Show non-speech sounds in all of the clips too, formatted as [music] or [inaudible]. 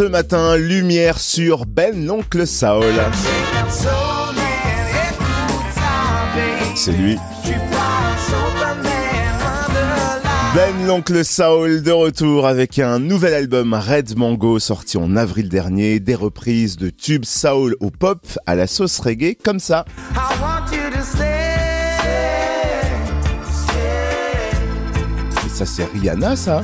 ce matin, lumière sur Ben l'oncle Saul. C'est lui. Ben l'oncle Saul de retour avec un nouvel album Red Mango sorti en avril dernier, des reprises de tubes Saul au pop à la sauce reggae comme ça. Ça c'est Rihanna ça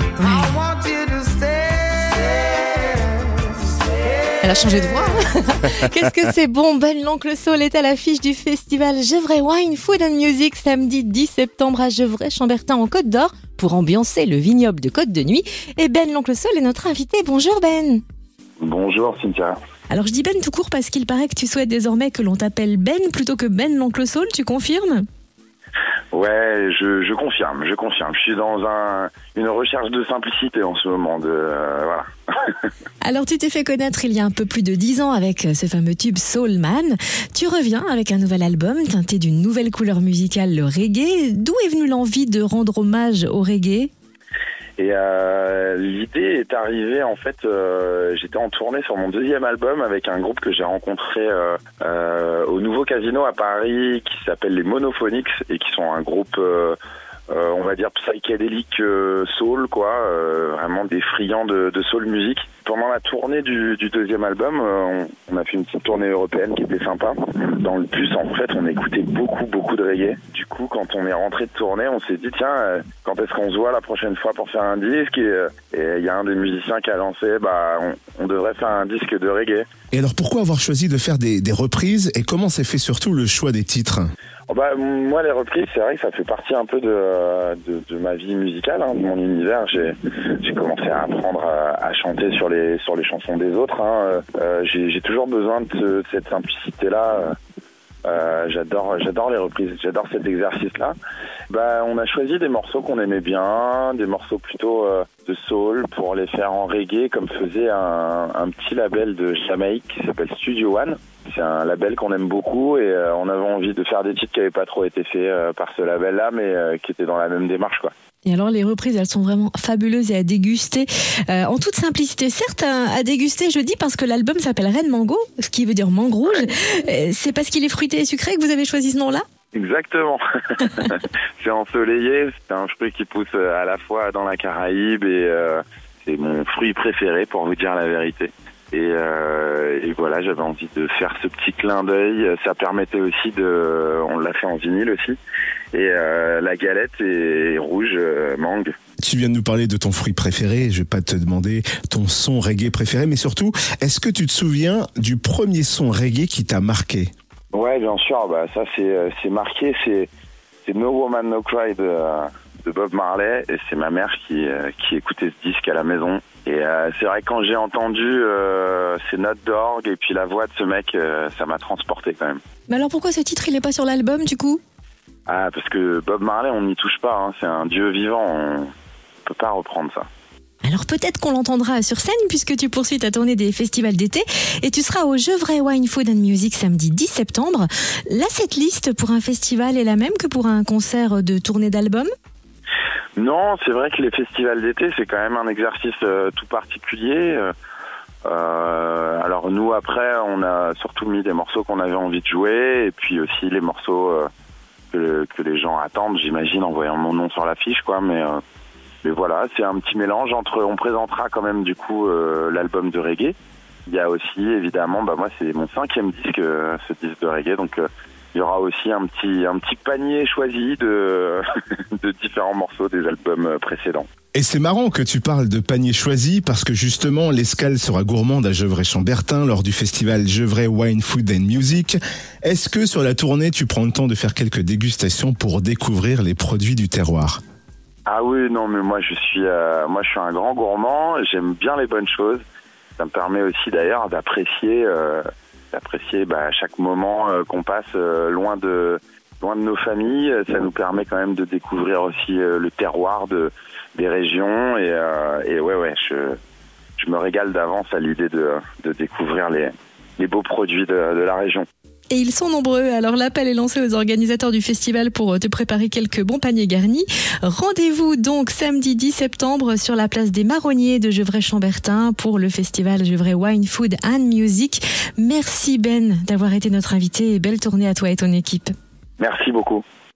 Elle a changé de voix. hein. [laughs] Qu'est-ce que c'est bon? Ben l'oncle Saul est à l'affiche du festival Gevrey Wine Food and Music samedi 10 septembre à Gevrey-Chambertin en Côte d'Or pour ambiancer le vignoble de Côte de Nuit. Et Ben l'oncle Saul est notre invité. Bonjour Ben. Bonjour Cynthia. Alors je dis Ben tout court parce qu'il paraît que tu souhaites désormais que l'on t'appelle Ben plutôt que Ben l'oncle Saul, tu confirmes? Ouais, je, je confirme, je confirme. Je suis dans un, une recherche de simplicité en ce moment. De, euh, voilà. [laughs] Alors tu t'es fait connaître il y a un peu plus de 10 ans avec euh, ce fameux tube Soul Man. Tu reviens avec un nouvel album teinté d'une nouvelle couleur musicale, le reggae. D'où est venue l'envie de rendre hommage au reggae? Et euh, l'idée est arrivée en fait. euh, J'étais en tournée sur mon deuxième album avec un groupe que j'ai rencontré au Nouveau Casino à Paris, qui s'appelle les Monophonics et qui sont un groupe. Euh, on va dire psychédélique euh, soul quoi, euh, vraiment des friands de, de soul musique. Pendant la tournée du, du deuxième album, euh, on, on a fait une petite tournée européenne qui était sympa. Dans le bus, en fait, on beaucoup beaucoup de reggae. Du coup, quand on est rentré de tournée, on s'est dit tiens, euh, quand est-ce qu'on se voit la prochaine fois pour faire un disque Et euh, il y a un des musiciens qui a lancé, bah on, on devrait faire un disque de reggae. Et alors pourquoi avoir choisi de faire des, des reprises et comment s'est fait surtout le choix des titres Oh bah, moi, les reprises, c'est vrai que ça fait partie un peu de, de, de ma vie musicale, hein, de mon univers. J'ai commencé à apprendre à, à chanter sur les, sur les chansons des autres. Hein. Euh, J'ai toujours besoin de cette simplicité-là. Euh, j'adore j'adore les reprises, j'adore cet exercice-là. Bah, on a choisi des morceaux qu'on aimait bien, des morceaux plutôt euh, de soul pour les faire en reggae, comme faisait un, un petit label de Jamaïque qui s'appelle Studio One. C'est un label qu'on aime beaucoup et euh, on avait envie de faire des titres qui n'avaient pas trop été faits euh, par ce label-là, mais euh, qui étaient dans la même démarche, quoi. Et alors les reprises, elles sont vraiment fabuleuses et à déguster en toute simplicité. Certes, à, à déguster, je dis parce que l'album s'appelle Red Mango, ce qui veut dire mangue rouge. C'est parce qu'il est fruité et sucré que vous avez choisi ce nom-là? Exactement. [laughs] c'est ensoleillé, c'est un fruit qui pousse euh, à la fois dans la Caraïbe et euh, c'est mon fruit préféré pour vous dire la vérité. Et, euh, et voilà, j'avais envie de faire ce petit clin d'œil. Ça permettait aussi de, on l'a fait en vinyle aussi. Et euh, la galette est rouge euh, mangue. Tu viens de nous parler de ton fruit préféré, je vais pas te demander ton son reggae préféré, mais surtout, est-ce que tu te souviens du premier son reggae qui t'a marqué? Ouais, bien sûr. Bah ça c'est euh, c'est marqué. C'est c'est No Woman No Cry de de Bob Marley et c'est ma mère qui euh, qui écoutait ce disque à la maison. Et euh, c'est vrai que quand j'ai entendu euh, ces notes d'orgue et puis la voix de ce mec, euh, ça m'a transporté quand même. Mais alors pourquoi ce titre, il n'est pas sur l'album du coup? Ah parce que Bob Marley, on n'y touche pas. Hein, c'est un dieu vivant. On peut pas reprendre ça. Alors peut-être qu'on l'entendra sur scène puisque tu poursuis ta tournée des festivals d'été et tu seras au Gevrey Wine Food and Music samedi 10 septembre. Là, cette liste pour un festival est la même que pour un concert de tournée d'album? Non, c'est vrai que les festivals d'été, c'est quand même un exercice euh, tout particulier. Euh, euh, alors nous, après, on a surtout mis des morceaux qu'on avait envie de jouer, et puis aussi les morceaux que, les gens attendent, j'imagine, en voyant mon nom sur l'affiche, quoi. Mais, mais voilà, c'est un petit mélange entre. On présentera quand même du coup euh, l'album de reggae. Il y a aussi, évidemment, bah moi, c'est mon cinquième disque, euh, ce disque de reggae, donc. euh, il y aura aussi un petit panier choisi [laughs] de différents morceaux des albums précédents. Et c'est marrant que tu parles de panier choisi parce que justement l'escale sera gourmande à Gevrey-Chambertin lors du festival Gevrey Wine Food and Music. Est-ce que sur la tournée tu prends le temps de faire quelques dégustations pour découvrir les produits du terroir? Ah oui, non, mais moi je suis euh, moi je suis un grand gourmand. J'aime bien les bonnes choses. Ça me permet aussi d'ailleurs d'apprécier euh, d'apprécier bah, chaque moment euh, qu'on passe euh, loin de loin de nos familles. Ça nous permet quand même de découvrir aussi euh, le terroir de des régions et, et ouais ouais je je me régale d'avance à l'idée de de découvrir les les beaux produits de, de la région. Et ils sont nombreux, alors l'appel est lancé aux organisateurs du festival pour euh, te préparer quelques bons paniers garnis. Rendez-vous donc samedi 10 septembre sur la place des Marronniers de Gevrey-Chambertin pour le festival Gevrey Wine, Food and Music. Merci Ben d'avoir été notre invité et belle tournée à toi et ton équipe. Merci beaucoup.